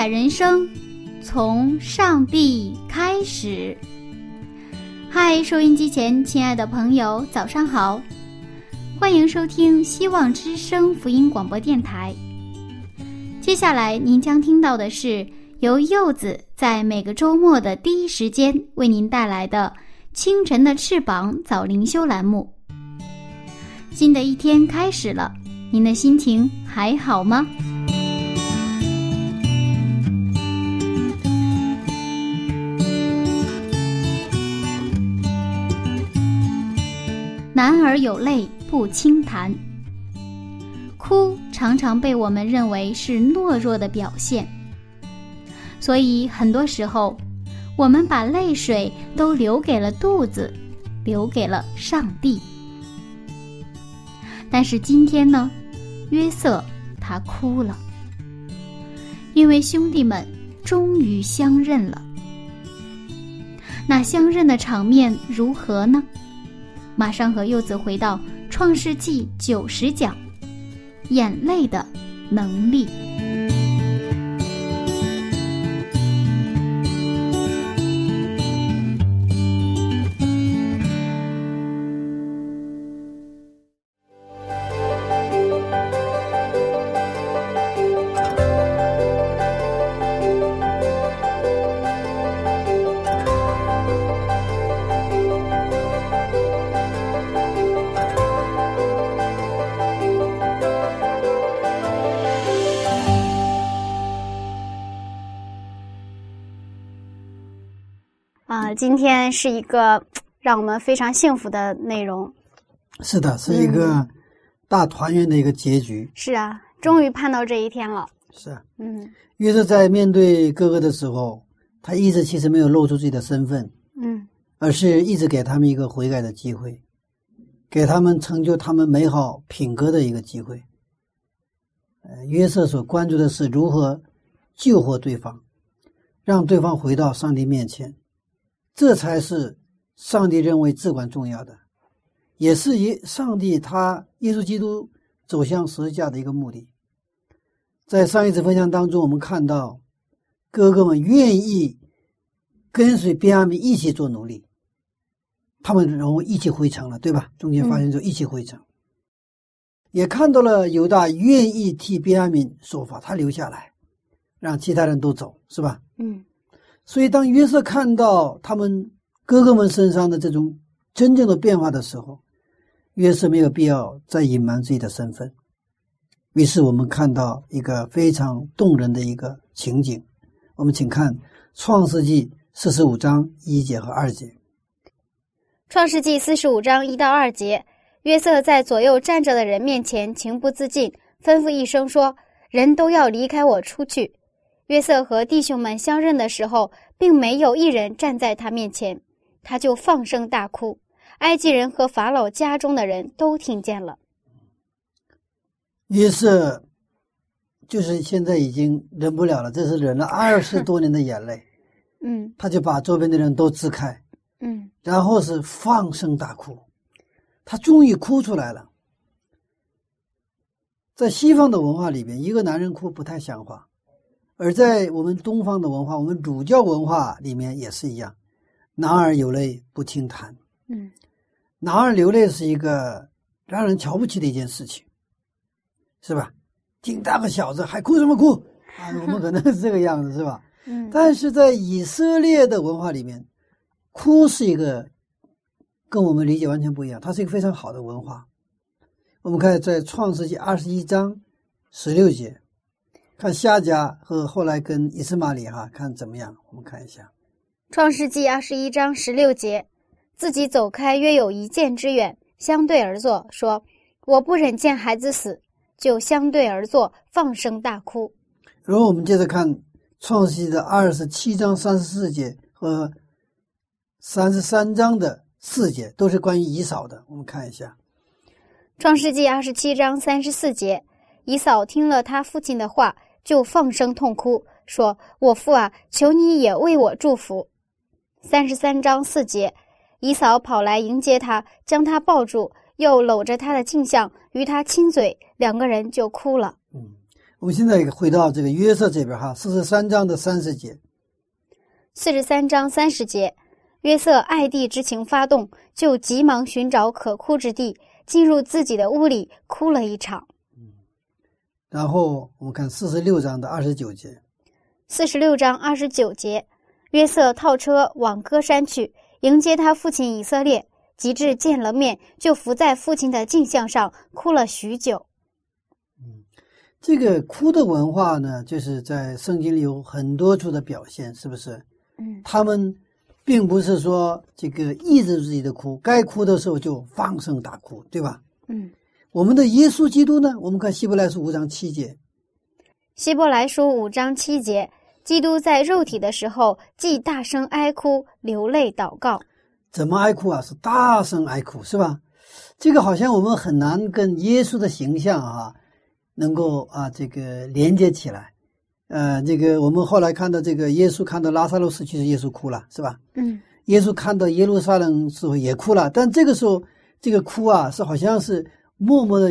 彩人生从上帝开始。嗨，收音机前亲爱的朋友，早上好，欢迎收听希望之声福音广播电台。接下来您将听到的是由柚子在每个周末的第一时间为您带来的《清晨的翅膀》早灵修栏目。新的一天开始了，您的心情还好吗？男儿有泪不轻弹，哭常常被我们认为是懦弱的表现，所以很多时候，我们把泪水都留给了肚子，留给了上帝。但是今天呢，约瑟他哭了，因为兄弟们终于相认了。那相认的场面如何呢？马上和柚子回到《创世纪》九十讲，眼泪的能力。天是一个 让我们非常幸福的内容。是的，是一个大团圆的一个结局。是啊，终于盼到这一天了。是啊，嗯约瑟在面对哥哥的时候，他一直其实没有露出自己的身份，嗯而是一直给他们一个悔改的机会，给他们成就他们美好品格的一个机会。呃，约瑟所关注的是如何救活对方，让对方回到上帝面前，这才是上帝认为至关重要的，也是耶上帝他耶稣基督走向十字架的一个目的。在上一次分享当中，我们看到哥哥们愿意跟随便雅悯一起做奴隶，他们然后一起回城了，对吧？中间发生就一起回城，也看到了犹大愿意替便雅悯说法，他留下来，让其他人都走，是吧？嗯所以，当约瑟看到他们哥哥们身上的这种真正的变化的时候，约瑟没有必要再隐瞒自己的身份。于是，我们看到一个非常动人的一个情景。我们请看《创世纪》四十五章一节和二节。创世纪四十五章一到二节，约瑟在左右站着的人面前情不自禁，吩咐一声说：“人都要离开我出去。”约瑟和弟兄们相认的时候，并没有一人站在他面前，他就放声大哭。埃及人和法老家中的人都听见了。约瑟就是现在已经忍不了了，这是忍了二十多年的眼泪，嗯他就把周边的人都支开，嗯然后是放声大哭，他终于哭出来了。在西方的文化里边，一个男人哭不太像话，而在我们东方的文化，我们儒教文化里面也是一样，男儿有泪不轻弹，嗯男儿流泪是一个让人瞧不起的一件事情，是吧？挺大个小子还哭什么哭啊？我们可能是这个样子，是吧？嗯但是在以色列的文化里面，哭是一个跟我们理解完全不一样，它是一个非常好的文化。我们看在创世纪二十一章十六节，看夏家和后来跟以斯玛里哈，看怎么样？我们看一下《创世纪》二十一章十六节，自己走开约有一箭之远，相对而坐，说：“我不忍见孩子死。”就相对而坐，放声大哭。然后我们接着看《创世纪》的二十七章三十四节和三十三章的四节，都是关于以扫的。我们看一下《创世纪》二十七章三十四节，以扫听了他父亲的话，就放声痛哭，说：“我父啊，求你也为我祝福。”三十三章四节，姨嫂跑来迎接他，将他抱住。又搂着他的镜像与他亲嘴，两个人就哭了。嗯，我们现在回到这个约瑟这边哈，四十三章的三十节。四十三章三十节，约瑟爱弟之情发动，就急忙寻找可哭之地，进入自己的屋里哭了一场。嗯，然后我们看四十六章的二十九节。四十六章二十九节，约瑟套车往歌山去迎接他父亲以色列。及至见了面，就伏在父亲的镜像上哭了许久。嗯，这个哭的文化呢，就是在圣经里有很多处的表现，是不是？嗯，他们并不是说这个抑制自己的哭，该哭的时候就放声大哭，对吧？嗯，我们的耶稣基督呢？我们看希伯来书五章七节。希伯来书五章七节，基督在肉体的时候，既大声哀哭、流泪祷告。怎么哀哭啊？是大声哀哭，是吧？这个好像我们很难跟耶稣的形象啊，能够啊这个连接起来。呃，这个我们后来看到这个耶稣看到拉萨路死去，耶稣哭了，是吧？嗯。耶稣看到耶路撒冷时候也哭了，但这个时候这个哭啊，是好像是默默的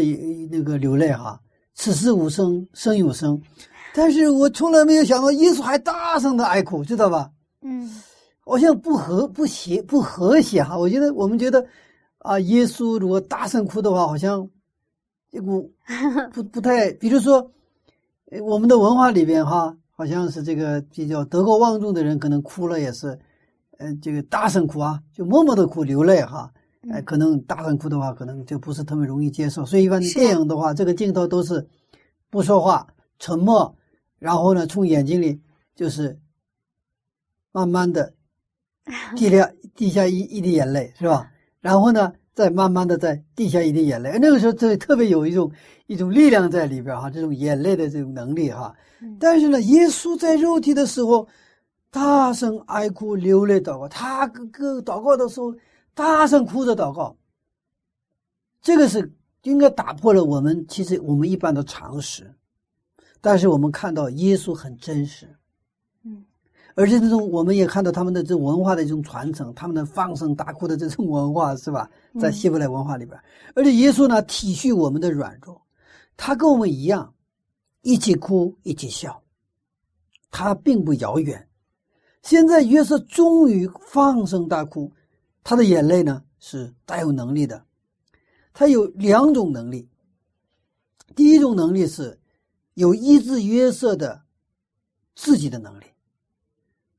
那个流泪哈。此时无声胜有声，但是我从来没有想到耶稣还大声的哀哭，知道吧？嗯。好像不和不协不和谐哈，我觉得我们觉得啊，耶稣如果大声哭的话，好像这股 不不太，比如说我们的文化里边哈，好像是这个比较德高望重的人，可能哭了也是，嗯，这个大声哭啊，就默默的哭流泪哈，哎，可能大声哭的话，可能就不是特别容易接受，所以一般电影的话，这个镜头都是不说话，沉默，然后呢，从眼睛里就是慢慢的。滴下滴下一一滴眼泪是吧？然后呢，再慢慢的再滴下一滴眼泪。那个时候，这特别有一种一种力量在里边哈，这种眼泪的这种能力哈。但是呢，耶稣在肉体的时候，大声哀哭流泪祷告，他个个祷告的时候，大声哭着祷告。这个是应该打破了我们其实我们一般的常识，但是我们看到耶稣很真实。嗯而且这种，我们也看到他们的这文化的一种传承，他们的放声大哭的这种文化，是吧？在希伯来文化里边，而且耶稣呢体恤我们的软弱，他跟我们一样，一起哭，一起笑，他并不遥远。现在约瑟终于放声大哭，他的眼泪呢是带有能力的，他有两种能力。第一种能力是有医治约瑟的自己的能力。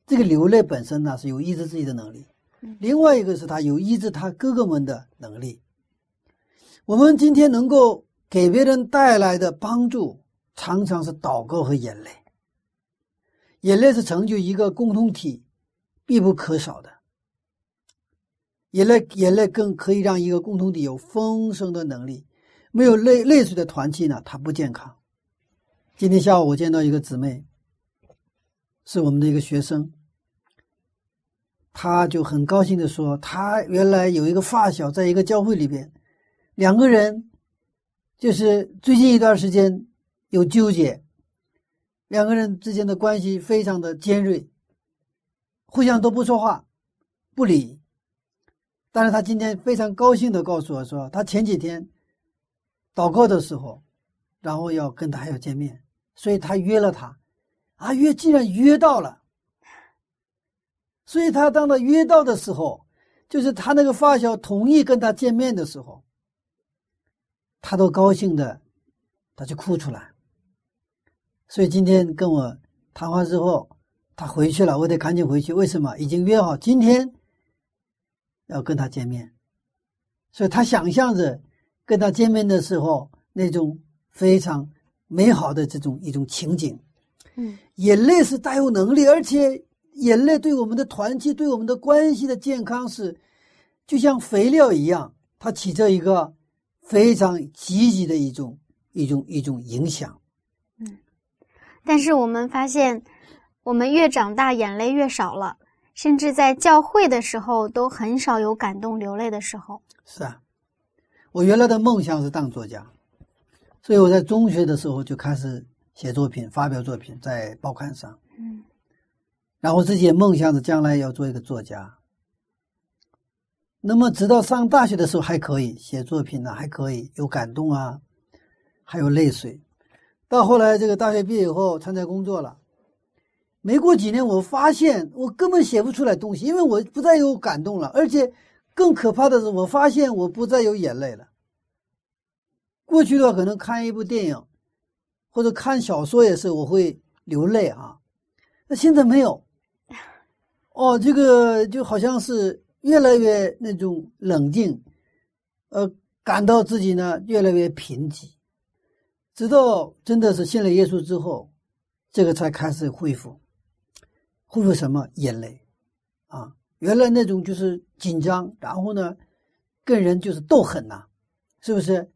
这个流泪本身呢是有医治自己的能力，另外一个是他有医治他哥哥们的能力。我们今天能够给别人带来的帮助，常常是祷告和眼泪。眼泪是成就一个共同体必不可少的。眼泪，眼泪更可以让一个共同体有丰盛的能力。没有泪泪水的团体呢，它不健康。今天下午我见到一个姊妹，是我们的一个学生。他就很高兴的说：“他原来有一个发小，在一个教会里边，两个人就是最近一段时间有纠结，两个人之间的关系非常的尖锐，互相都不说话，不理。但是他今天非常高兴的告诉我说，他前几天祷告的时候，然后要跟他要见面，所以他约了他，啊约竟然约到了。”所以他当他约到的时候，就是他那个发小同意跟他见面的时候，他都高兴的，他就哭出来。所以今天跟我谈话之后，他回去了，我得赶紧回去。为什么？已经约好今天要跟他见面，所以他想象着跟他见面的时候那种非常美好的这种一种情景。嗯，眼泪是带有能力，而且眼泪对我们的团契、对我们的关系的健康是，就像肥料一样，它起着一个非常积极的一种一种一种影响。嗯，但是我们发现，我们越长大，眼泪越少了，甚至在教会的时候都很少有感动流泪的时候。是啊，我原来的梦想是当作家，所以我在中学的时候就开始。写作品、发表作品在报刊上，嗯，然后自己也梦想着将来要做一个作家。那么，直到上大学的时候还可以写作品呢，还可以有感动啊，还有泪水。到后来这个大学毕业以后参加工作了，没过几年，我发现我根本写不出来东西，因为我不再有感动了，而且更可怕的是，我发现我不再有眼泪了。过去的话，可能看一部电影。或者看小说也是，我会流泪啊。那现在没有，哦，这个就好像是越来越那种冷静，呃，感到自己呢越来越贫瘠，直到真的是信了耶稣之后，这个才开始恢复，恢复什么眼泪啊？原来那种就是紧张，然后呢，跟人就是斗狠呐，是不是？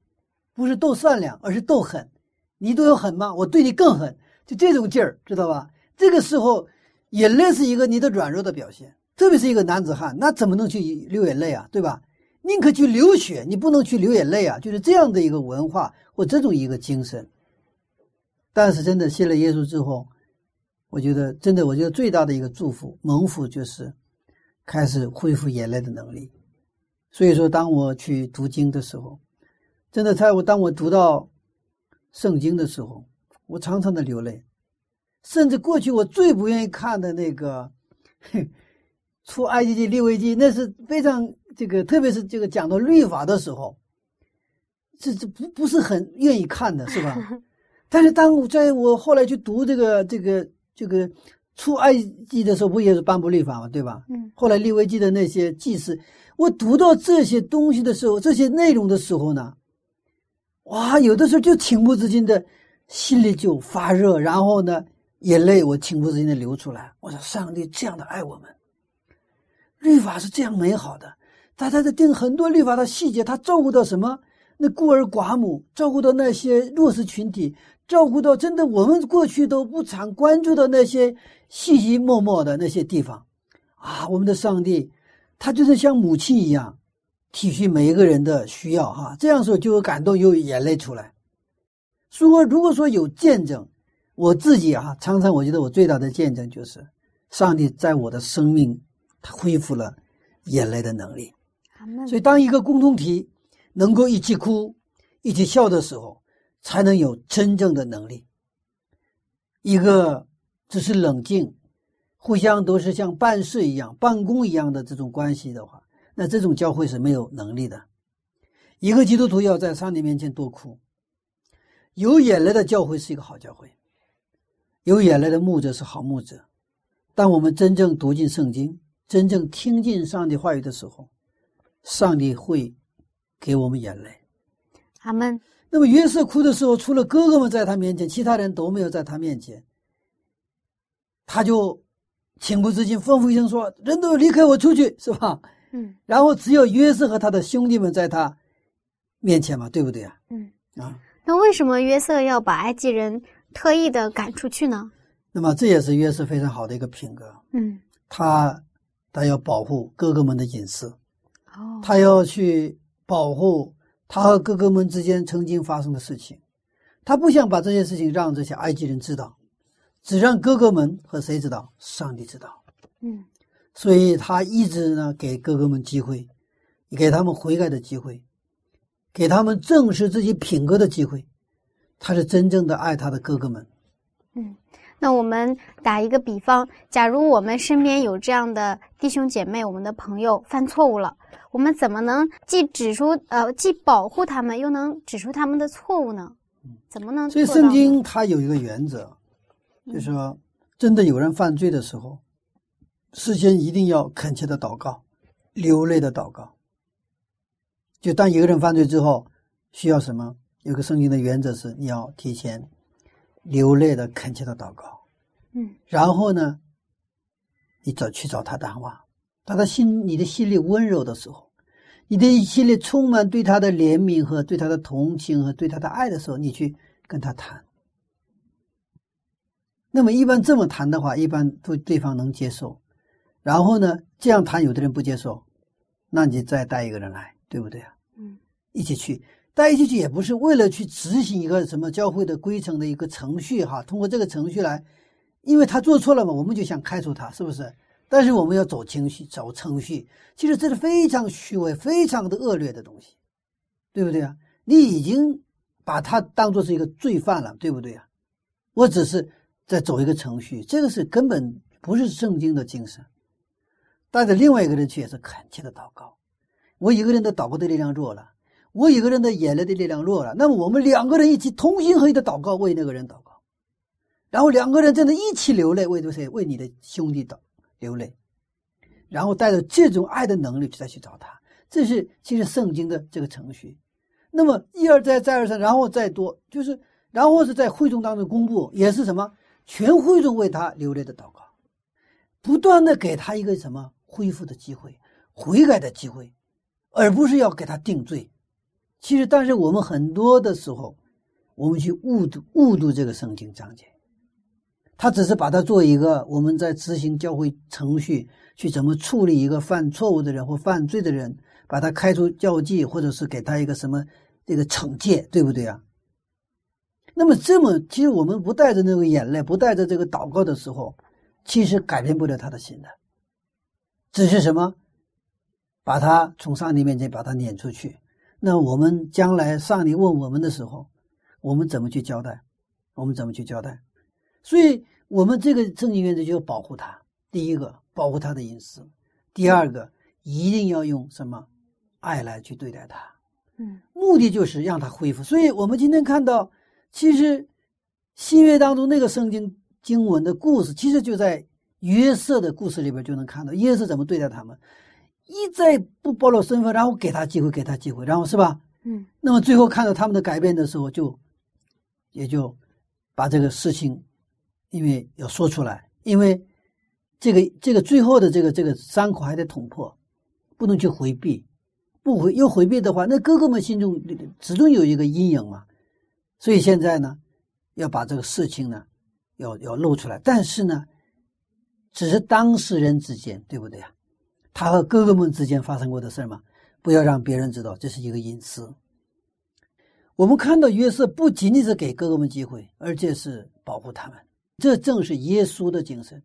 不是斗善良，而是斗狠。你对我狠吗？我对你更狠，就这种劲儿，知道吧？这个时候，眼泪是一个你的软弱的表现，特别是一个男子汉，那怎么能去流眼泪啊？对吧？宁可去流血，你不能去流眼泪啊！就是这样的一个文化或这种一个精神。但是真的信了耶稣之后，我觉得真的，我觉得最大的一个祝福蒙福就是开始恢复眼泪的能力。所以说，当我去读经的时候，真的在我当我读到。圣经的时候，我常常的流泪，甚至过去我最不愿意看的那个《出埃及记》《利未记》，那是非常这个，特别是这个讲到律法的时候，这这不不是很愿意看的，是吧？但是当我在我后来去读这个这个这个《出埃及》的时候，不也是颁布律法嘛，对吧？嗯。后来《利未记》的那些祭司，我读到这些东西的时候，这些内容的时候呢？哇，有的时候就情不自禁的，心里就发热，然后呢，眼泪我情不自禁的流出来。我说：“上帝这样的爱我们，律法是这样美好的。他他在定很多律法的细节，他照顾到什么？那孤儿寡母，照顾到那些弱势群体，照顾到真的我们过去都不常关注的那些细细默默的那些地方。啊，我们的上帝，他就是像母亲一样。”体恤每一个人的需要，哈，这样说就有感动，有眼泪出来。说如果说有见证，我自己啊，常常我觉得我最大的见证就是，上帝在我的生命，他恢复了眼泪的能力。所以，当一个共同体能够一起哭、一起笑的时候，才能有真正的能力。一个只是冷静，互相都是像办事一样、办公一样的这种关系的话。那这种教会是没有能力的。一个基督徒要在上帝面前多哭，有眼泪的教会是一个好教会，有眼泪的牧者是好牧者。当我们真正读进圣经，真正听进上帝话语的时候，上帝会给我们眼泪。阿门。那么约瑟哭的时候，除了哥哥们在他面前，其他人都没有在他面前，他就情不自禁吩咐一声说：“人都离开我出去，是吧？”嗯，然后只有约瑟和他的兄弟们在他面前嘛，对不对啊？嗯啊，那为什么约瑟要把埃及人特意的赶出去呢？那么这也是约瑟非常好的一个品格。嗯，他他要保护哥哥们的隐私，哦，他要去保护他和哥哥们之间曾经发生的事情，他不想把这些事情让这些埃及人知道，只让哥哥们和谁知道？上帝知道。嗯。所以他一直呢给哥哥们机会，给他们悔改的机会，给他们正视自己品格的机会。他是真正的爱他的哥哥们。嗯，那我们打一个比方，假如我们身边有这样的弟兄姐妹，我们的朋友犯错误了，我们怎么能既指出呃既保护他们，又能指出他们的错误呢？怎么能？所以圣经它有一个原则，就是说，真的有人犯罪的时候。事先一定要恳切的祷告，流泪的祷告。就当一个人犯罪之后，需要什么？有个圣经的原则是，你要提前流泪的恳切的祷告，嗯然后呢，你找去找他谈话。当他心你的心里温柔的时候，你的心里充满对他的怜悯和对他的同情和对他的爱的时候，你去跟他谈。那么一般这么谈的话，一般对对方能接受。然后呢，这样谈有的人不接受，那你再带一个人来，对不对啊？嗯一起去，带进去也不是为了去执行一个什么教会的规程的一个程序哈，通过这个程序来，因为他做错了嘛，我们就想开除他，是不是？但是我们要走程序，走程序，其实这是非常虚伪、非常的恶劣的东西，对不对啊？你已经把他当做是一个罪犯了，对不对啊？我只是在走一个程序，这个是根本不是圣经的精神。带着另外一个人去也是恳切的祷告，我一个人的祷告的力量弱了，我一个人的眼泪的力量弱了，那么我们两个人一起同心合意的祷告，为那个人祷告，然后两个人真的一起流泪，为谁？为你的兄弟祷流泪，然后带着这种爱的能力再去找他，这是其实圣经的这个程序。那么一而再，再而三，然后再多，就是然后是在会众当中公布，也是什么？全会众为他流泪的祷告，不断的给他一个什么恢复的机会、悔改的机会，而不是要给他定罪。其实，但是我们很多的时候，我们去误读误读这个圣经章节，他只是把它做一个我们在执行教会程序去怎么处理一个犯错误的人或犯罪的人，把他开除教籍，或者是给他一个什么这个惩戒，对不对啊？那么这么，其实我们不带着那个眼泪，不带着这个祷告的时候，其实改变不了他的心的，只是什么，把他从上帝面前把他撵出去。那我们将来上帝问我们的时候，我们怎么去交代？我们怎么去交代？所以，我们这个正经原则就要保护他。第一个，保护他的隐私；第二个，一定要用什么爱来去对待他。嗯目的就是让他恢复。所以我们今天看到，其实新约当中那个圣经经文的故事，其实就在约瑟的故事里边就能看到约瑟怎么对待他们，一再不暴露身份，然后给他机会，给他机会，然后是吧？嗯那么最后看到他们的改变的时候，就也就把这个事情，因为要说出来，因为这个这个最后的这个这个伤口还得捅破，不能去回避，不回又回避的话，那哥哥们心中始终有一个阴影嘛。所以现在呢，要把这个事情呢，要要露出来，但是呢，只是当事人之间，对不对呀？他和哥哥们之间发生过的事嘛，不要让别人知道，这是一个隐私。我们看到约瑟不仅仅是给哥哥们机会，而且是保护他们，这正是耶稣的精神。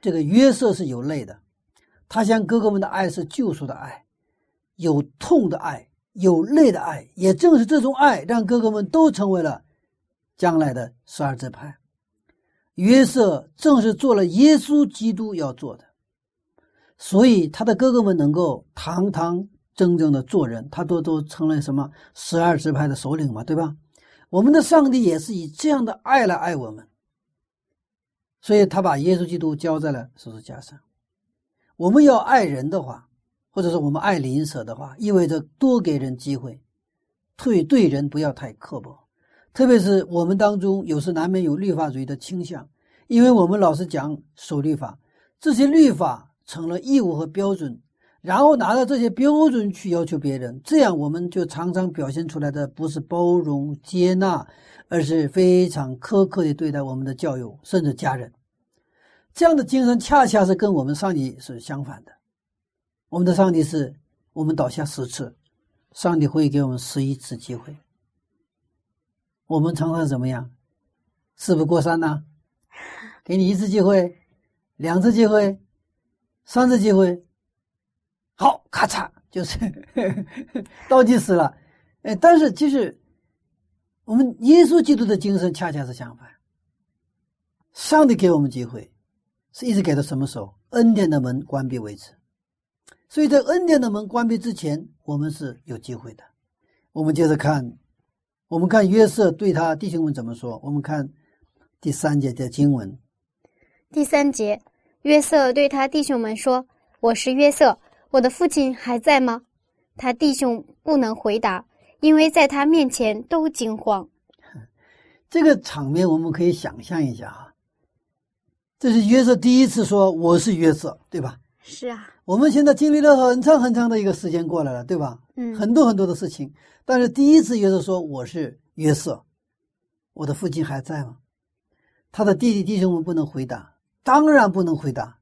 这个约瑟是有泪的，他向哥哥们的爱是救赎的爱，有痛的爱，有泪的爱。也正是这种爱，让哥哥们都成为了将来的十二支派。约瑟正是做了耶稣基督要做的，所以他的哥哥们能够堂堂正正的做人，他都都成了什么十二支派的首领嘛，对吧？我们的上帝也是以这样的爱来爱我们，所以他把耶稣基督交在了十字架上。我们要爱人的话，或者说我们爱邻舍的话，意味着多给人机会，对对人不要太刻薄。特别是我们当中有时难免有律法主义的倾向，因为我们老是讲守律法，这些律法成了义务和标准，然后拿着这些标准去要求别人，这样我们就常常表现出来的不是包容接纳，而是非常苛刻的对待我们的教友甚至家人。这样的精神恰恰是跟我们上帝是相反的。我们的上帝是我们倒下十次，上帝会给我们十一次机会。我们常常怎么样？事不过三呐、给你一次机会，两次机会，三次机会，好，咔嚓，就是 倒计时了。哎，但是其实我们耶稣基督的精神恰恰是相反。上帝给我们机会，是一直给到什么时候？恩典的门关闭为止。所以在恩典的门关闭之前，我们是有机会的。我们接着看，我们看约瑟对他弟兄们怎么说。我们看第三节的经文，第三节，约瑟对他弟兄们说：“我是约瑟，我的父亲还在吗？”他弟兄不能回答，因为在他面前都惊慌。这个场面我们可以想象一下啊，这是约瑟第一次说我是约瑟，对吧？是啊，我们现在经历了很长很长的一个时间过来了，对吧？嗯，很多很多的事情，但是第一次约瑟说我是约瑟，我的父亲还在吗？他的弟弟弟兄们不能回答，当然不能回答，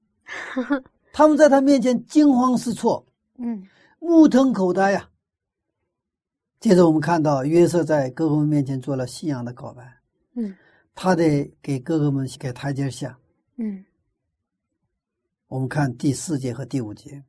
他们在他面前惊慌失措，嗯。目瞪口呆呀、接着我们看到约瑟在哥哥们面前做了信仰的告白，嗯。他得给哥哥们给台阶下。嗯，我们看第四节和第五节，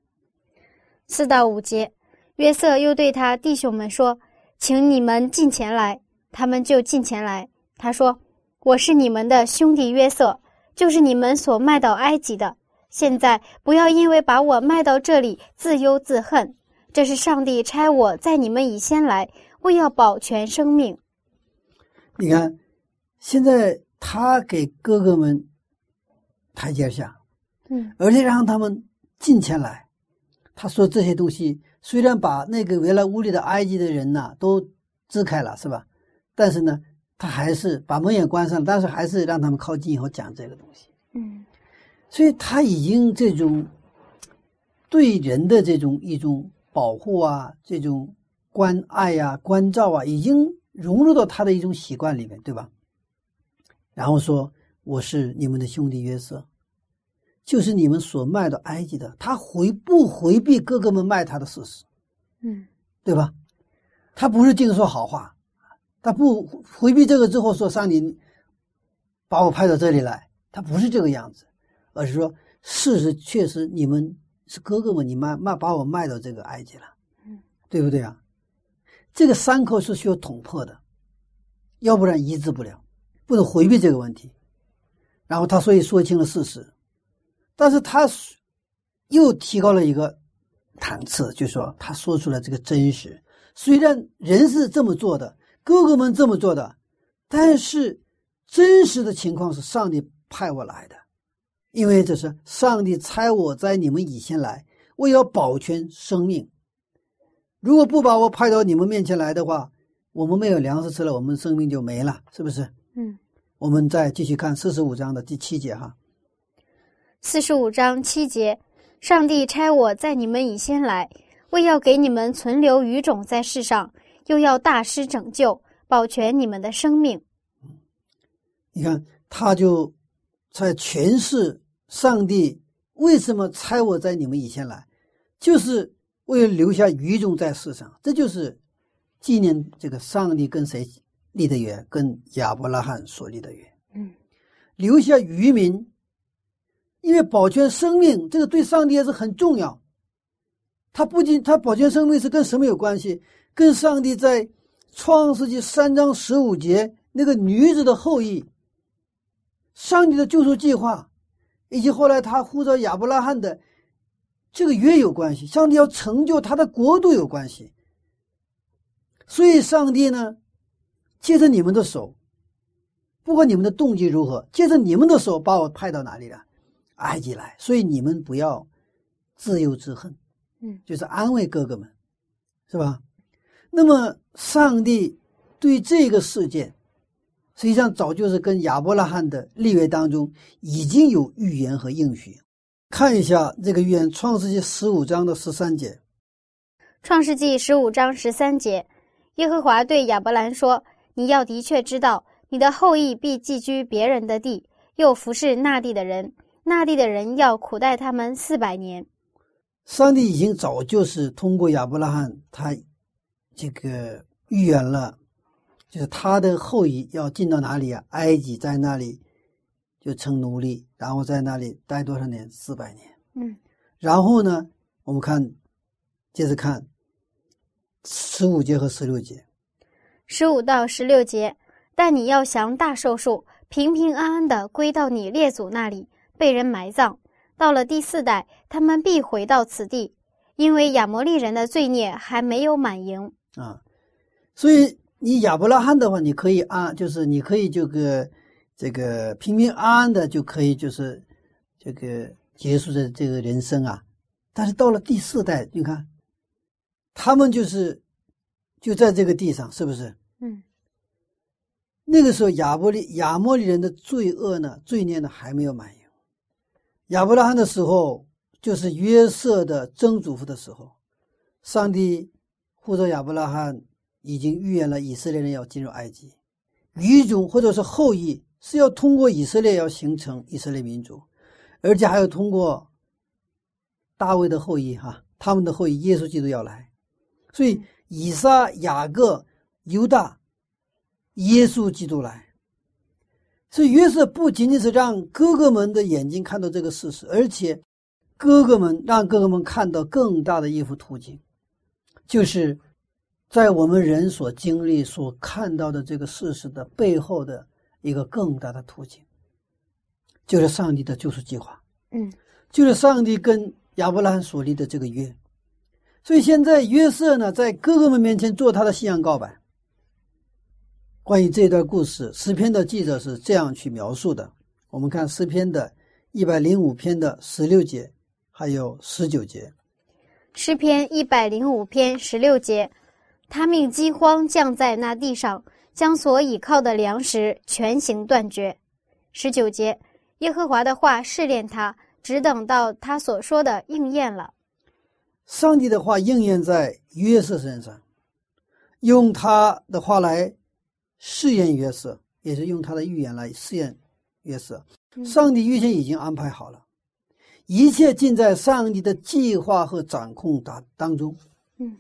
四到五节，约瑟又对他弟兄们说：“请你们进前来。”他们就进前来。他说：“我是你们的兄弟约瑟，就是你们所卖到埃及的。现在不要因为把我卖到这里自忧自恨。这是上帝差我在你们以先来，为要保全生命。你看，现在他给哥哥们台阶下，嗯而且让他们进前来。他说这些东西虽然把那个原来屋里的埃及的人呐、都支开了，是吧？但是呢，他还是把门也关上了，但是还是让他们靠近以后讲这个东西。嗯所以他已经这种对人的这种一种保护啊，这种关爱呀、关照啊，已经融入到他的一种习惯里面，对吧？然后说：“我是你们的兄弟约瑟，就是你们所卖到埃及的。”他回不回避哥哥们卖他的事实，嗯对吧？他不是净说好话，他不回避这个之后说上帝把我派到这里来，他不是这个样子，而是说事实确实你们是哥哥们，你卖卖把我卖到这个埃及了，嗯，对不对啊？这个伤口是需要捅破的，要不然医治不了，不能回避这个问题。然后他所以说清了事实，但是他又提高了一个档次，就说他说出了这个真实。虽然人是这么做的，哥哥们这么做的，但是真实的情况是上帝派我来的，因为这是上帝差我在你们以前来，我要保全生命。如果不把我派到你们面前来的话，我们没有粮食吃了，我们生命就没了，是不是？嗯。我们再继续看四十五章的第七节哈。四十五章七节，上帝差我在你们以先来，为要给你们存留余种在世上，又要大师拯救，保全你们的生命。你看，他就在诠释上帝为什么差我在你们以前来，就是为了留下余种在世上。这就是纪念这个上帝跟谁立的约，跟亚伯拉罕所立的约。嗯，留下余民，因为保全生命，这个对上帝也是很重要。他不仅他保全生命是跟什么有关系？跟上帝在创世纪三章十五节那个女子的后裔，上帝的救赎计划，以及后来他呼召亚伯拉罕的这个约有关系。上帝要成就他的国度有关系。所以，上帝呢，借着你们的手，不管你们的动机如何，借着你们的手把我派到哪里了？埃及来。所以你们不要自由自恨，嗯，就是安慰哥哥们，是吧？那么，上帝对这个事件，实际上早就是跟亚伯拉罕的立约当中已经有预言和应许。看一下这个预言，《创世纪》十五章的十三节。创世纪十五章十三节，耶和华对亚伯兰说：“你要的确知道，你的后裔必寄居别人的地，又服侍那地的人，那地的人要苦待他们四百年。上帝已经早就是通过亚伯拉罕，他这个预言了，就是他的后裔要进到哪里啊？埃及，在那里就成奴隶，然后在那里待多少年？四百年。嗯，然后呢，我们看，接着看十五节和十六节。十五到十六节，但你要降大寿数，平平安安的归到你列祖那里，被人埋葬。到了第四代，他们必回到此地，因为亚摩利人的罪孽还没有满盈。啊，所以你亚伯拉罕的话，你可以安，就是你可以这个这个平平安安的就可以就是这个结束的这个人生啊。但是到了第四代，你看他们就是就在这个地上，是不是？嗯那个时候亚伯利亚摩利人的罪恶呢，罪孽呢还没有满盈。亚伯拉罕的时候，就是约瑟的曾祖父的时候，上帝或者亚伯拉罕，已经预言了以色列人要进入埃及，语种或者是后裔是要通过以色列要形成以色列民族，而且还要通过大卫的后裔哈，他们的后裔耶稣基督要来，所以以撒、雅各、犹大。耶稣基督来，所以约瑟不仅仅是让哥哥们的眼睛看到这个事实，而且哥哥们让哥哥们看到更大的一幅图景，就是在我们人所经历、所看到的这个事实的背后的一个更大的途径，就是上帝的救赎计划。嗯，就是上帝跟亚伯拉罕所立的这个约。所以现在约瑟呢，在哥哥们面前做他的信仰告白。关于这段故事，诗篇的记者是这样去描述的。我们看诗篇的一百零五篇的十六节，还有十九节。诗篇一百零五篇十六节，他命饥荒降在那地上，将所倚靠的粮食全行断绝。十九节，耶和华的话试炼他，只等到他所说的应验了。上帝的话应验在约瑟身上，用他的话来。试验约瑟，也是用他的预言来试验约瑟。上帝预先已经安排好了，一切尽在上帝的计划和掌控当当中。嗯，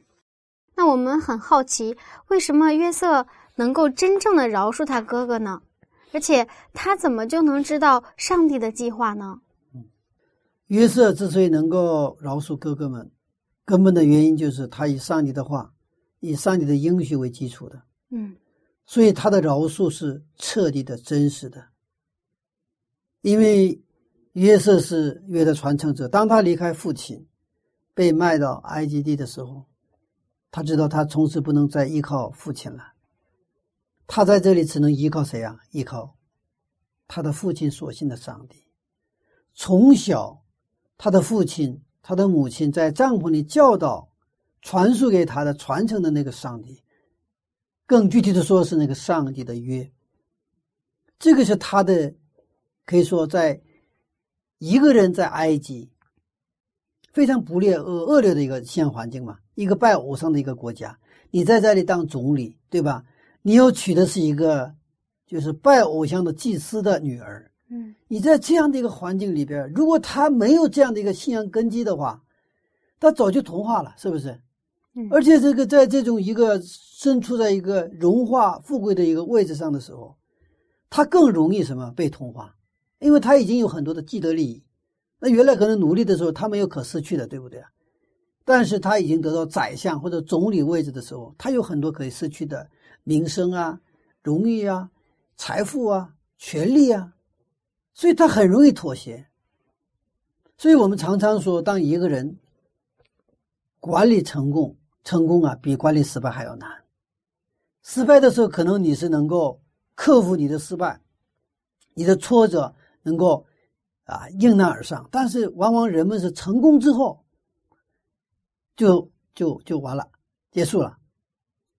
那我们很好奇，为什么约瑟能够真正的饶恕他哥哥呢？而且他怎么就能知道上帝的计划呢？嗯，约瑟之所以能够饶恕哥哥们，根本的原因就是他以上帝的话，以上帝的应许为基础的。嗯。所以他的饶恕是彻底的、真实的，因为约瑟是约的传承者。当他离开父亲，被卖到埃及地的时候，他知道他从此不能再依靠父亲了。他在这里只能依靠谁啊？依靠他的父亲所信的上帝。从小，他的父亲、他的母亲在帐篷里教导、传输给他的、传承的那个上帝。更具体的说，是那个上帝的约。这个是他的，可以说，在一个人在埃及非常不劣恶恶劣的一个现环境嘛，一个拜偶像的一个国家，你在这里当总理，对吧？你要娶的是一个就是拜偶像的祭司的女儿，嗯，你在这样的一个环境里边，如果他没有这样的一个信仰根基的话，他早就同化了，是不是？而且这个在这种一个身处在一个荣华富贵的一个位置上的时候，他更容易什么被同化，因为他已经有很多的既得利益。那原来可能努力的时候他没有可失去的，对不对啊？但是他已经得到宰相或者总理位置的时候，他有很多可以失去的名声啊、荣誉啊、财富啊、权利啊，所以他很容易妥协。所以我们常常说，当一个人管理成功。成功啊，比管理失败还要难。失败的时候，可能你是能够克服你的失败，你的挫折能够啊迎难而上。但是，往往人们是成功之后，就就就完了，结束了。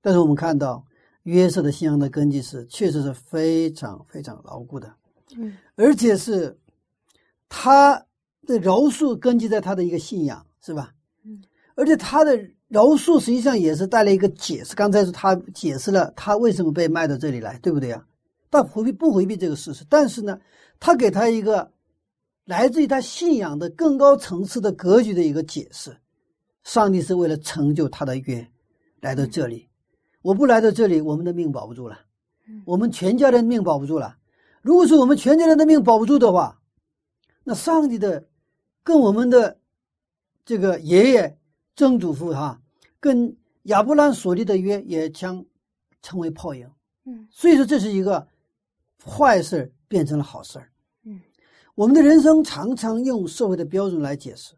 但是我们看到约瑟的信仰的根基是确实是非常非常牢固的，嗯，而且是他的饶恕根基在他的一个信仰，是吧？嗯，而且他的。饶恕实际上也是带来一个解释。刚才是他解释了他为什么被卖到这里来，对不对呀？但回避不回避这个事实？但是呢，他给他一个来自于他信仰的更高层次的格局的一个解释。上帝是为了成就他的约来到这里。我不来到这里，我们的命保不住了，我们全家人命保不住了。如果说我们全家人的命保不住的话，那上帝的跟我们的这个爷爷。曾祖父哈跟亚伯兰所立的约也将成为泡影，嗯，所以说这是一个坏事变成了好事儿，嗯，我们的人生常常用社会的标准来解释，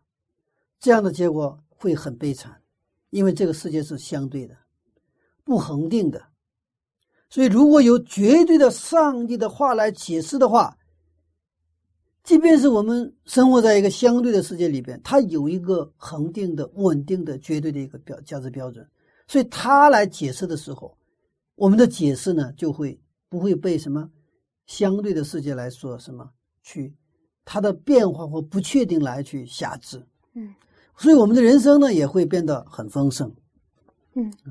这样的结果会很悲惨，因为这个世界是相对的，不恒定的，所以如果有绝对的上帝的话来解释的话。即便是我们生活在一个相对的世界里边，它有一个恒定的、稳定的、绝对的一个标价值标准，所以它来解释的时候，我们的解释呢就会不会被什么相对的世界来说什么去它的变化或不确定来去辖制。嗯，所以我们的人生呢也会变得很丰盛。嗯。几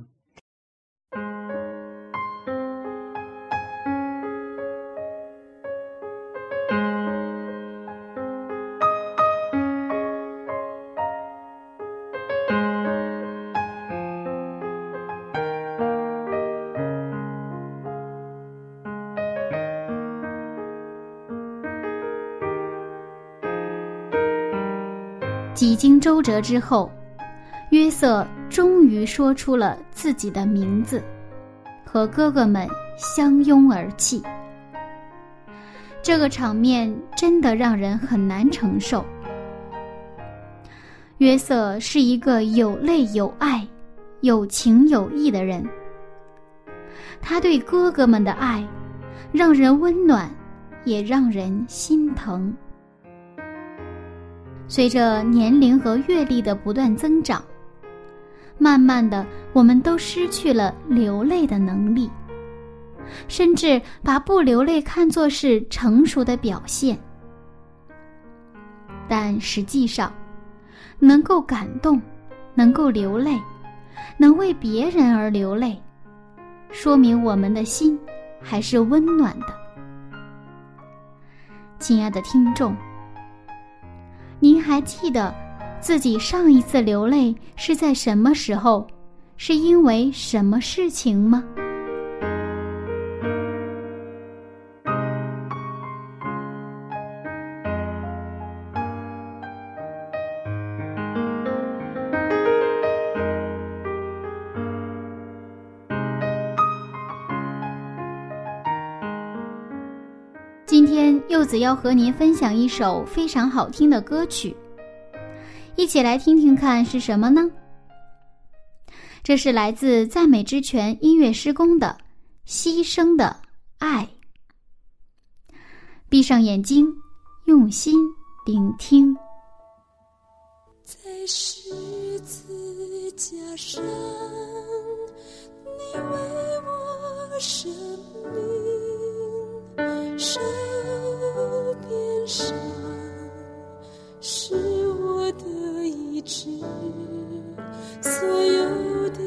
经周折之后，约瑟终于说出了自己的名字，和哥哥们相拥而泣。这个场面真的让人很难承受。约瑟是一个有泪有爱、有情有义的人，他对哥哥们的爱，让人温暖，也让人心疼。随着年龄和阅历的不断增长，慢慢的，我们都失去了流泪的能力，甚至把不流泪看作是成熟的表现。但实际上，能够感动，能够流泪，能为别人而流泪，说明我们的心还是温暖的。亲爱的听众。您还记得自己上一次流泪是在什么时候？是因为什么事情吗？子要和您分享一首非常好听的歌曲，一起来听听看是什么呢？这是来自赞美之泉音乐施工的《牺牲的爱》。闭上眼睛，用心聆听。在十字架上，你为我生命伤，是我的意志，所有的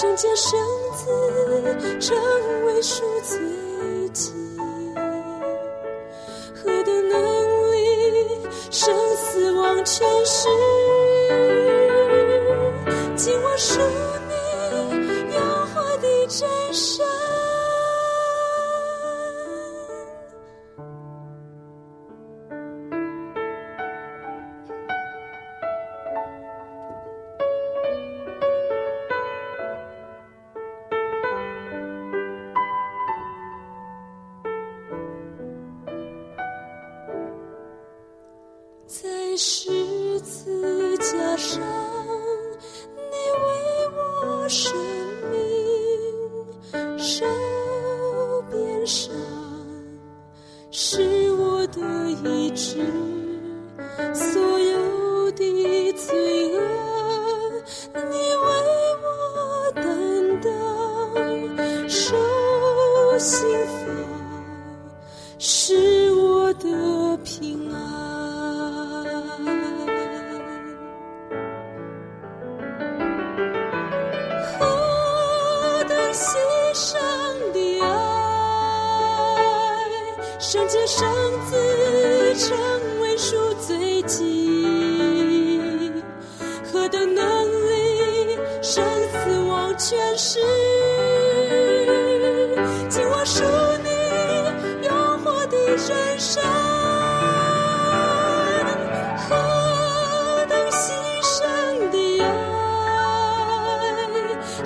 圣洁圣子成为赎罪祭，何等能力，生死忘全是。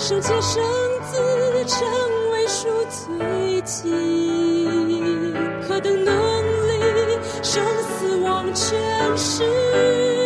圣洁圣子成为赎罪祭，何等能力，生死往全失。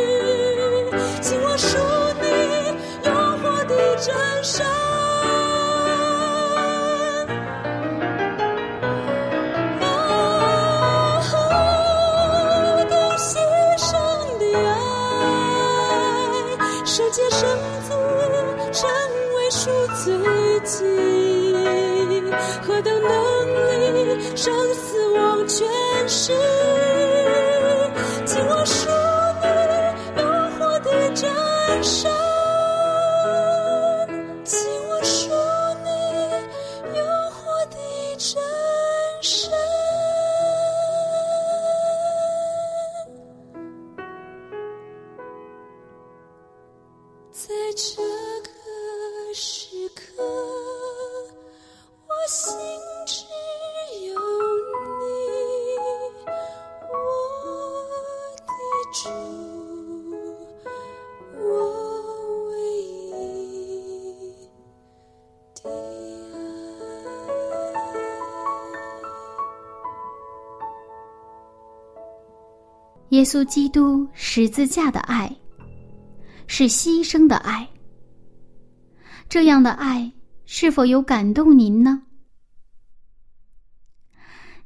耶稣基督十字架的爱，是牺牲的爱。这样的爱是否有感动您呢？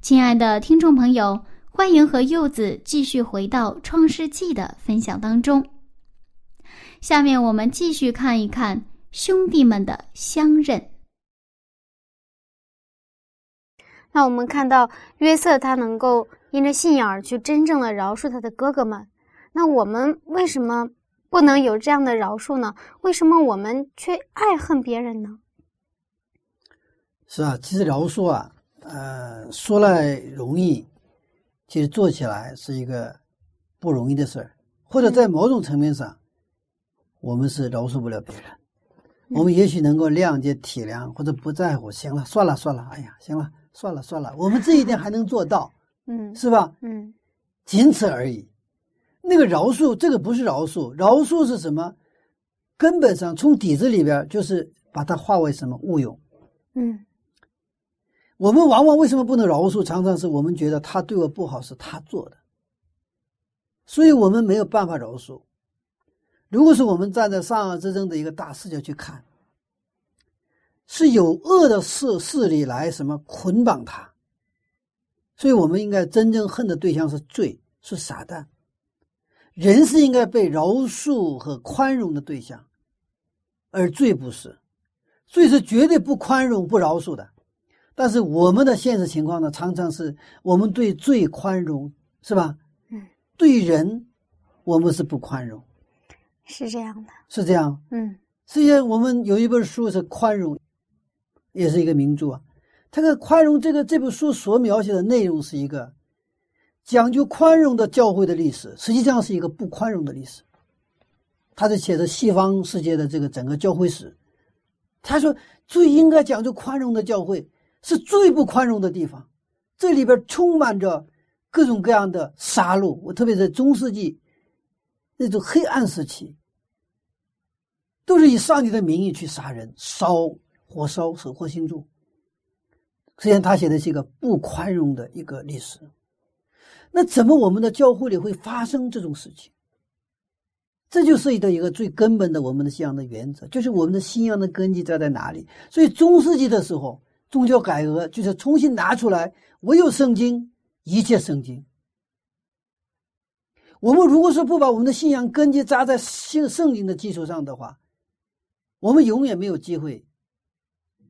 亲爱的听众朋友，欢迎和柚子继续回到《创世纪》的分享当中。下面我们继续看一看兄弟们的相认。那我们看到约瑟他能够因着信仰而去真正的饶恕他的哥哥们，那我们为什么不能有这样的饶恕呢？为什么我们却爱恨别人呢？是啊，其实饶恕啊，呃，说来容易，其实做起来是一个不容易的事儿，或者在某种层面上，我们是饶恕不了别人。我们也许能够谅解、体谅，或者不在乎，行了，算了，算了，哎呀，行了，算了，算了，我们这一点还能做到，嗯是吧？嗯仅此而已。那个饶恕，这个不是饶恕，饶恕是什么？根本上从底子里边就是把它化为什么误用。嗯我们往往为什么不能饶恕？常常是我们觉得他对我不好是他做的，所以我们没有办法饶恕。如果是我们站在善恶之争的一个大视角去看，是有恶的势势力来什么捆绑他，所以我们应该真正恨的对象是罪，是撒旦。人是应该被饶恕和宽容的对象，而罪不是，罪是绝对不宽容、不饶恕的。但是我们的现实情况呢，常常是我们对罪宽容，是吧？嗯，对人我们是不宽容，是这样的。是这样。嗯实际上，我们有一本书是《宽容》，也是一个名著啊。这个宽容，这个这部书所描写的内容是一个讲究宽容的教会的历史，实际上是一个不宽容的历史。他是写的西方世界的这个整个教会史。他说，最应该讲究宽容的教会是最不宽容的地方，这里边充满着各种各样的杀戮。我特别在中世纪那种黑暗时期。都是以上帝的名义去杀人、烧、火烧、手火星柱。虽然，他写的是一个不宽容的一个历史。那怎么我们的教会里会发生这种事情？这就涉及到一个最根本的我们的信仰的原则，就是我们的信仰的根基在在哪里。所以中世纪的时候，宗教改革就是重新拿出来，唯有圣经，一切圣经。我们如果说不把我们的信仰根基扎在信圣经的基础上的话，我们永远没有机会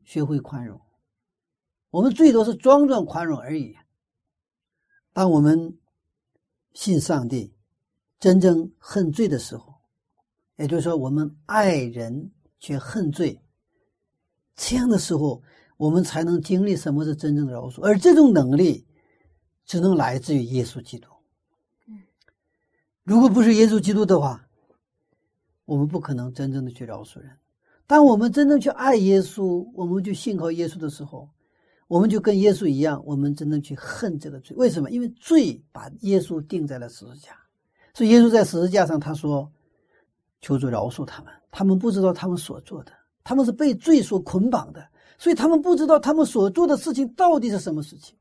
学会宽容，我们最多是装装宽容而已。当我们信上帝，真正恨罪的时候，也就是说，我们爱人却恨罪，这样的时候，我们才能经历什么是真正的饶恕，而这种能力只能来自于耶稣基督。如果不是耶稣基督的话，我们不可能真正的去饶恕人。当我们真正去爱耶稣，我们就信靠耶稣的时候，我们就跟耶稣一样，我们真正去恨这个罪。为什么？因为罪把耶稣钉在了十字架，所以耶稣在十字架上他说：“求主饶恕他们，他们不知道他们所做的，他们是被罪所捆绑的，所以他们不知道他们所做的事情到底是什么事情，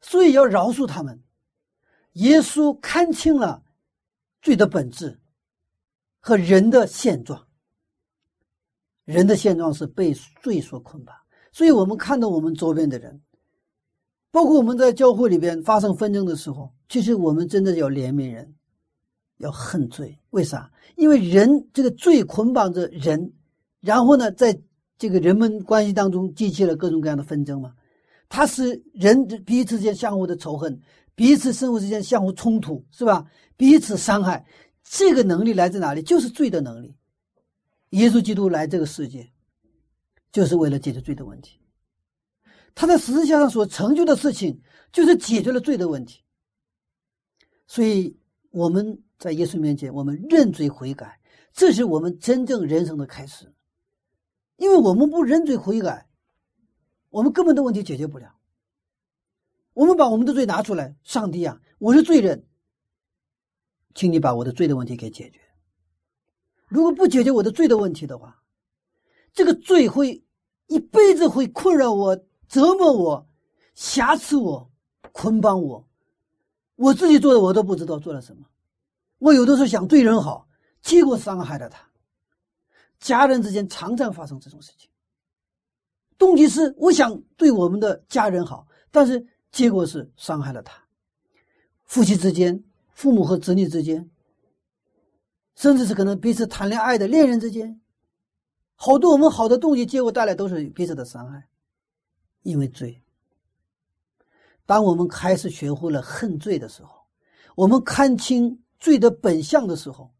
所以要饶恕他们。”耶稣看清了罪的本质和人的现状。人的现状是被罪所捆绑，所以我们看到我们周边的人，包括我们在教会里边发生纷争的时候，其实我们真的要怜悯人，要恨罪。为啥？因为人这个罪捆绑着人，然后呢，在这个人们关系当中激起了各种各样的纷争嘛。它是人彼此之间相互的仇恨，彼此生活之间相互冲突，是吧？彼此伤害，这个能力来自哪里？就是罪的能力。耶稣基督来这个世界，就是为了解决罪的问题。他在十字架上所成就的事情，就是解决了罪的问题。所以我们在耶稣面前，我们认罪悔改，这是我们真正人生的开始。因为我们不认罪悔改，我们根本的问题解决不了。我们把我们的罪拿出来，上帝啊，我是罪人，请你把我的罪的问题给解决。如果不解决我的罪的问题的话，这个罪会一辈子会困扰我、折磨我、瑕疵我、捆绑我。我自己做的我都不知道做了什么。我有的时候想对人好，结果伤害了他。家人之间常常发生这种事情。动机是我想对我们的家人好，但是结果是伤害了他。夫妻之间、父母和子女之间。甚至是可能彼此谈恋爱的恋人之间，好多我们好的动机，结果带来都是彼此的伤害，因为罪。当我们开始学会了恨罪的时候，我们看清罪的本相的时候，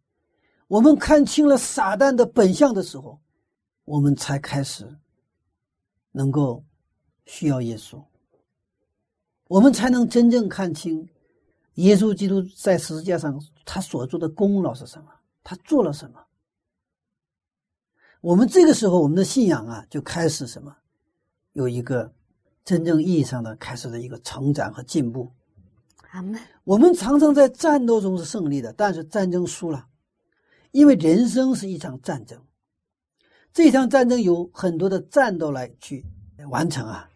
我们看清了撒旦的本相的时候，我们才开始能够需要耶稣，我们才能真正看清耶稣基督在十字架上他所做的功劳是什么。他做了什么？我们这个时候，我们的信仰啊，就开始什么？有一个真正意义上的开始的一个成长和进步。我们常常在战斗中是胜利的，但是战争输了，因为人生是一场战争。这场战争有很多的战斗来去完成啊。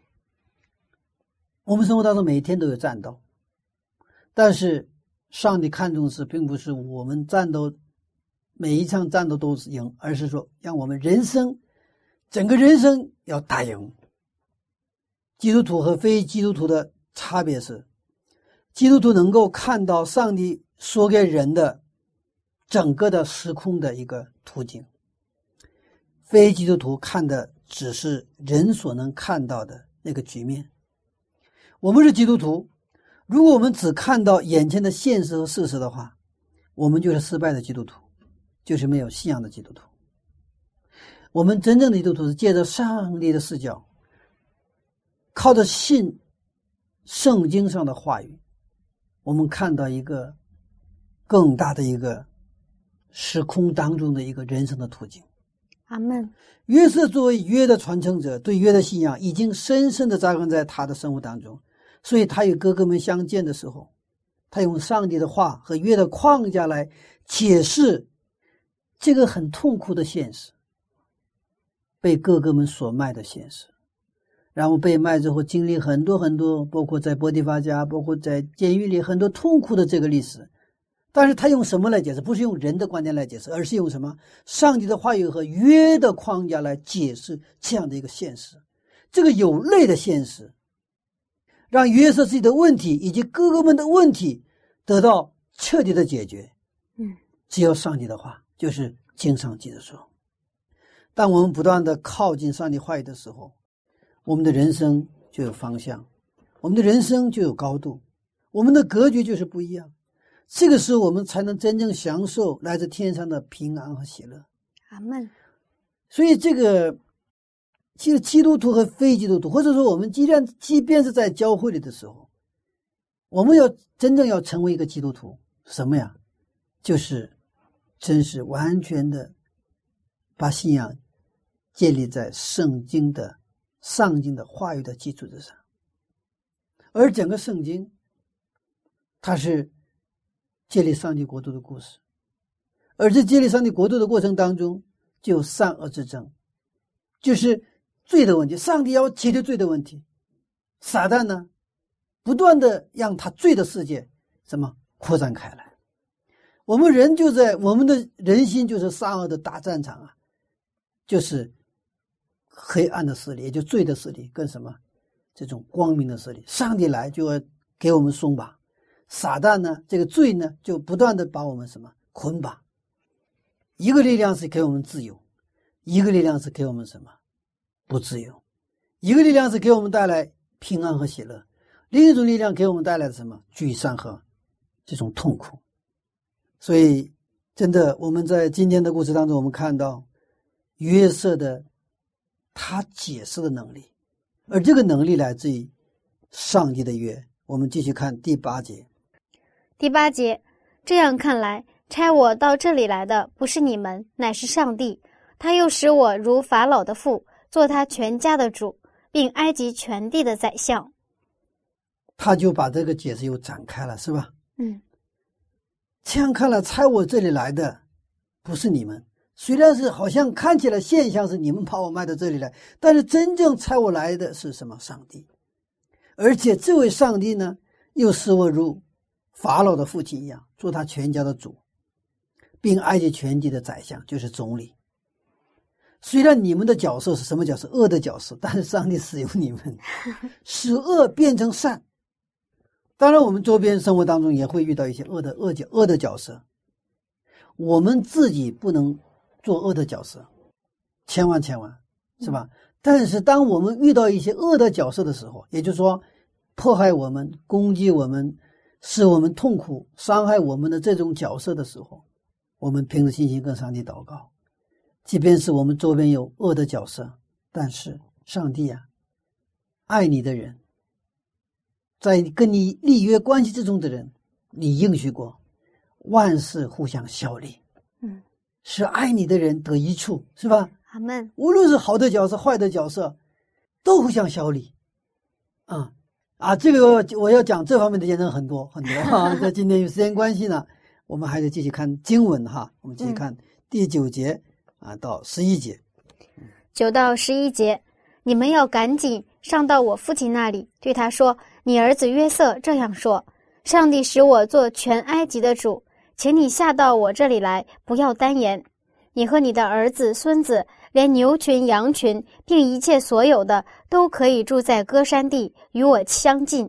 我们生活当中每天都有战斗，但是上帝看重的是，并不是我们战斗。每一场战斗都是赢，而是说让我们人生整个人生要打赢。基督徒和非基督徒的差别是，基督徒能够看到上帝说给人的整个的时空的一个途径，非基督徒看的只是人所能看到的那个局面。我们是基督徒，如果我们只看到眼前的现实和事实的话，我们就是失败的基督徒。就是没有信仰的基督徒。我们真正的基督徒是借着上帝的视角，靠着信圣经上的话语，我们看到一个更大的一个时空当中的一个人生的途径。阿门。约瑟作为约的传承者，对约的信仰已经深深的扎根在他的生活当中，所以他与哥哥们相见的时候，他用上帝的话和约的框架来解释。这个很痛苦的现实，被哥哥们所卖的现实，然后被卖之后经历很多很多，包括在波提法家，包括在监狱里很多痛苦的这个历史。但是他用什么来解释？不是用人的观点来解释，而是用什么？上帝的话语和约的框架来解释这样的一个现实。这个有泪的现实，让约瑟自己的问题以及哥哥们的问题得到彻底的解决。嗯，只有上帝的话。就是经常记得说，当我们不断的靠近上帝话语的时候，我们的人生就有方向，我们的人生就有高度，我们的格局就是不一样。这个时候，我们才能真正享受来自天上的平安和喜乐。阿门。所以，这个其实基督徒和非基督徒，或者说我们即便即便是在教会里的时候，我们要真正要成为一个基督徒，什么呀？就是。真是完全的把信仰建立在圣经的上经的话语的基础之上，而整个圣经，它是建立上帝国度的故事，而在建立上帝国度的过程当中，就有善恶之争，就是罪的问题。上帝要解决罪的问题，撒旦呢，不断的让他罪的世界什么扩展开来。我们人就在我们的人心就是善恶的大战场啊，就是黑暗的势力，也就罪的势力，跟什么？这种光明的势力。上帝来就要给我们松绑，撒旦呢，这个罪呢，就不断的把我们什么？捆绑。一个力量是给我们自由，一个力量是给我们什么？不自由，一个力量是给我们带来平安和喜乐，另一种力量给我们带来什么？沮丧和这种痛苦。所以，真的，我们在今天的故事当中，我们看到约瑟的他解释的能力，而这个能力来自于上帝的约。我们继续看第八节。第八节，这样看来，差我到这里来的不是你们，乃是上帝。他又使我如法老的父，做他全家的主，并埃及全地的宰相。他就把这个解释又展开了，是吧？嗯。这样看来，猜我这里来的不是你们。虽然是好像看起来现象是你们把我卖到这里来，但是真正猜我来的是什么？上帝。而且这位上帝呢，又视我如法老的父亲一样，做他全家的主，并埃及全地的宰相，就是总理。虽然你们的角色是什么角色？恶的角色，但是上帝使用你们，使恶变成善。当然，我们周边生活当中也会遇到一些恶的恶角恶的角色，我们自己不能做恶的角色，千万千万，是吧？但是，当我们遇到一些恶的角色的时候，也就是说，迫害我们、攻击我们、使我们痛苦、伤害我们的这种角色的时候，我们凭着信心跟上帝祷告，即便是我们周边有恶的角色，但是上帝啊，爱你的人。在跟你立约关系之中的人，你应许过，万事互相效力，嗯，使爱你的人得益处，是吧？阿门。无论是好的角色、坏的角色，都互相效力，啊啊！这个我要讲这方面的见证很多很多哈。在今天有时间关系呢，我们还得继续看经文哈。我们继续看第九节啊到十一节，九到十一节，你们要赶紧上到我父亲那里，对他说。你儿子约瑟这样说：“上帝使我做全埃及的主，请你下到我这里来，不要单言。你和你的儿子、孙子，连牛群、羊群，并一切所有的，都可以住在歌山地，与我相近。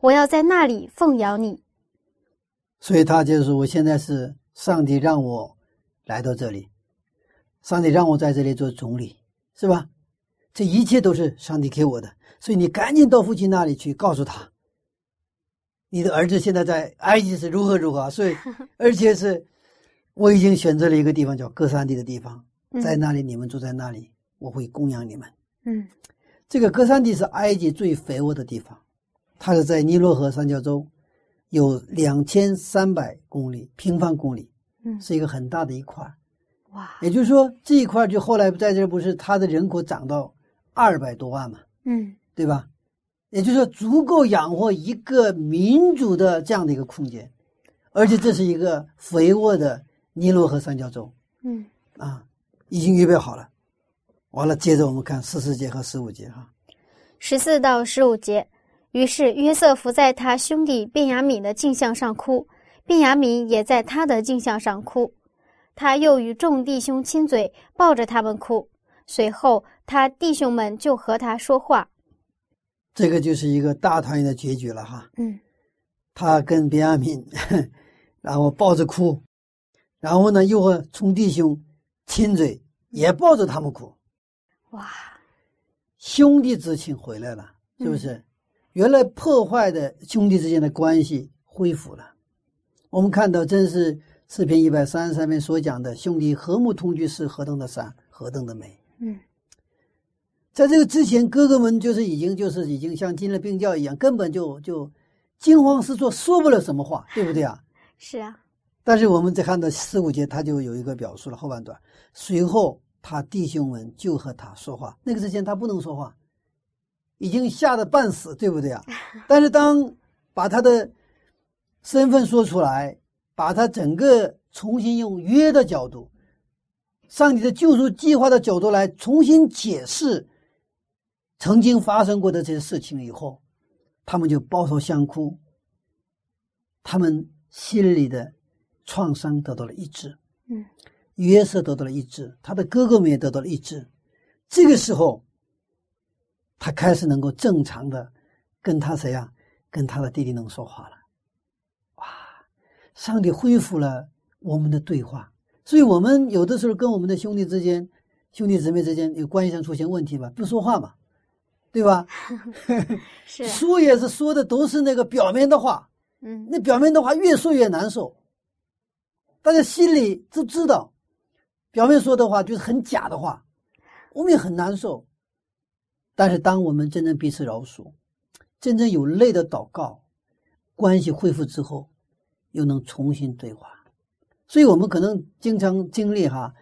我要在那里奉养你。”所以他就是：“我现在是上帝让我来到这里，上帝让我在这里做总理，是吧？这一切都是上帝给我的。”所以你赶紧到父亲那里去，告诉他，你的儿子现在在埃及是如何如何。所以，而且是，我已经选择了一个地方叫哥山地的地方，在那里你们住在那里，我会供养你们。嗯，这个哥山地是埃及最肥沃的地方，它是在尼罗河三角洲，有两千三百公里平方公里，嗯，是一个很大的一块。哇，也就是说这一块就后来在这不是它的人口涨到二百多万嘛？嗯。对吧？也就是说，足够养活一个民族的这样的一个空间，而且这是一个肥沃的尼罗河三角洲。嗯，啊，已经预备好了。完了，接着我们看十四节和十五节哈。十四到十五节，于是约瑟伏在他兄弟便雅敏的镜像上哭，便雅敏也在他的镜像上哭。他又与众弟兄亲嘴，抱着他们哭。随后，他弟兄们就和他说话。这个就是一个大团圆的结局了哈。嗯，他跟别亚敏，然后抱着哭，然后呢又和冲弟兄亲嘴，也抱着他们哭。哇，兄弟之情回来了，是不是？原来破坏的兄弟之间的关系恢复了。我们看到，真是视频一百三十三篇所讲的兄弟和睦同居是何等的善，何等的美。嗯。在这个之前，哥哥们就是已经就是已经像进了病窖一样，根本就就惊慌失措，说不了什么话，对不对啊？是啊。但是我们再看到四五节，他就有一个表述了后半段。随后他弟兄们就和他说话，那个之前他不能说话，已经吓得半死，对不对啊？但是当把他的身份说出来，把他整个重新用约的角度、上帝的救赎计划的角度来重新解释。曾经发生过的这些事情以后，他们就抱头相哭，他们心里的创伤得到了医治。嗯，约瑟得到了医治，他的哥哥们也得到了医治。这个时候，他开始能够正常的跟他谁呀？跟他的弟弟能说话了。哇！上帝恢复了我们的对话。所以，我们有的时候跟我们的兄弟之间、兄弟姊妹之间有关系上出现问题吧，不说话嘛，对吧？是，说也是说的都是那个表面的话，嗯那表面的话越说越难受。大家心里都知道，表面说的话就是很假的话，我们也很难受。但是，当我们真正彼此饶恕，真正有泪的祷告，关系恢复之后，又能重新对话。所以我们可能经常经历哈，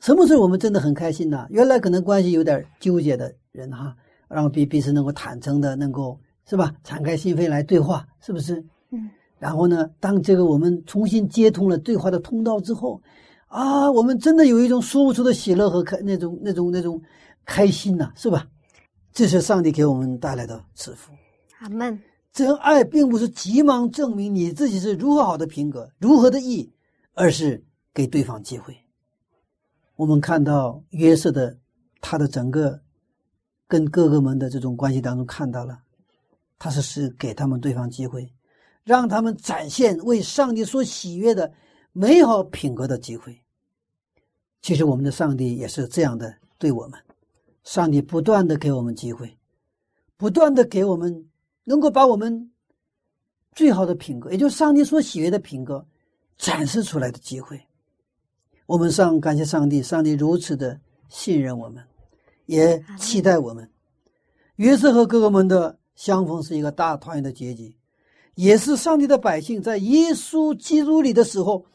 什么时候我们真的很开心呢？原来可能关系有点纠结的人哈，然后彼彼此能够坦诚的，能够是吧，敞开心扉来对话，是不是？嗯。然后呢，当这个我们重新接通了对话的通道之后，啊，我们真的有一种说不出的喜乐和开那种那种那种开心呐、是吧？这是上帝给我们带来的赐福。阿门。真爱并不是急忙证明你自己是如何好的品格，如何的义，而是给对方机会。我们看到约瑟的他的整个跟哥哥们的这种关系当中，看到了他是是给他们对方机会，让他们展现为上帝所喜悦的美好品格的机会。其实我们的上帝也是这样的对我们，上帝不断的给我们机会，不断的给我们能够把我们最好的品格，也就是上帝所喜悦的品格，展示出来的机会。我们上感谢上帝，上帝如此的信任我们，也期待我们。约瑟和哥哥们的相逢是一个大团圆的结局，也是上帝的百姓在耶稣基督里的时候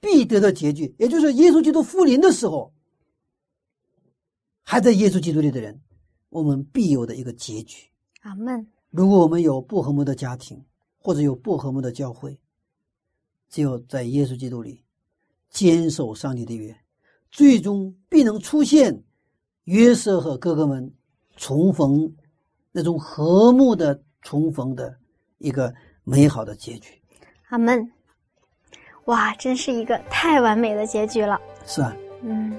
必得的结局，也就是耶稣基督复临的时候，还在耶稣基督里的人，我们必有的一个结局。阿门。如果我们有不和睦的家庭，或者有不和睦的教会，只有在耶稣基督里坚守上帝的约，最终必能出现约瑟和哥哥们重逢那种和睦的重逢的一个美好的结局。阿门。哇，真是一个太完美的结局了。是啊？嗯，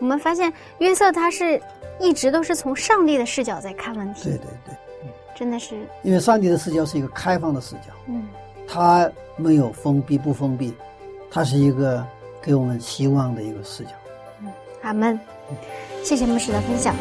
我们发现约瑟他是一直都是从上帝的视角在看问题，对对对，真的是，因为上帝的视角是一个开放的视角，嗯，它没有封闭不封闭，它是一个给我们希望的一个视角。嗯阿门。谢谢牧师的分享。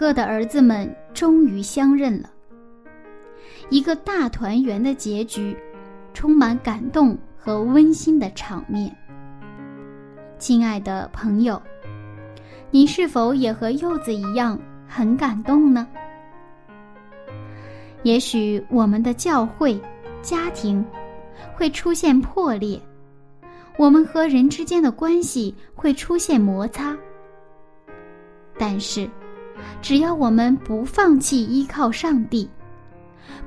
各的儿子们终于相认了，一个大团圆的结局，充满感动和温馨的场面。亲爱的朋友，你是否也和柚子一样很感动呢？也许我们的教会、家庭会出现破裂，我们和人之间的关系会出现摩擦，但是，只要我们不放弃依靠上帝，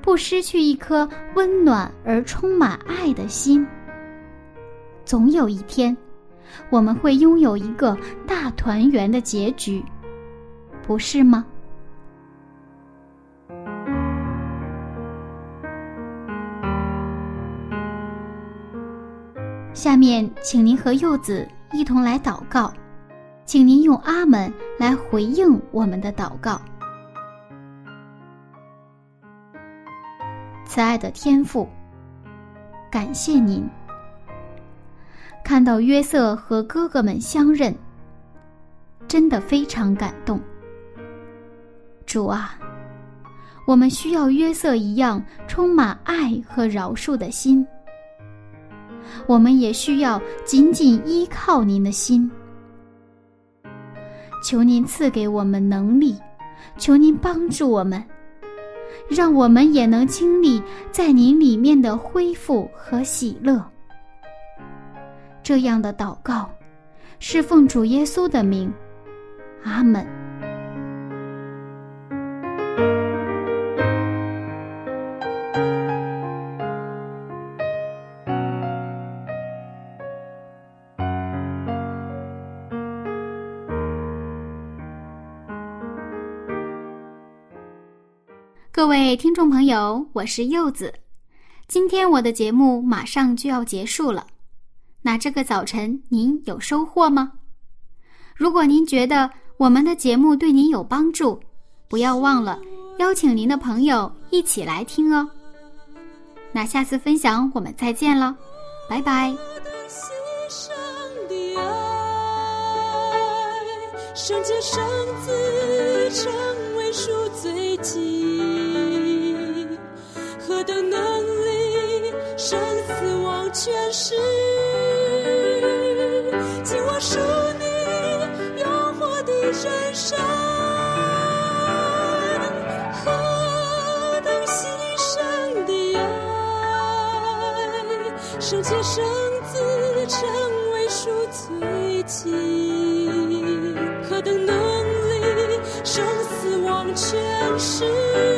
不失去一颗温暖而充满爱的心，总有一天，我们会拥有一个大团圆的结局，不是吗？下面，请您和柚子一同来祷告，请您用“阿门”来回应我们的祷告。慈爱的天父，感谢您看到约瑟和哥哥们相认，真的非常感动。主啊，我们需要约瑟一样充满爱和饶恕的心。我们也需要紧紧依靠您的心，求您赐给我们能力，求您帮助我们，让我们也能经历在您里面的恢复和喜乐。这样的祷告，是奉主耶稣的名，阿门。各位听众朋友，我是柚子。今天我的节目马上就要结束了，那这个早晨您有收获吗？如果您觉得我们的节目对您有帮助，不要忘了邀请您的朋友一起来听哦。那下次分享我们再见了，拜拜。的全是，紧握属你诱惑的人生，何等牺牲的爱，圣洁圣子成为赎罪祭，何等能力，生死忘全是。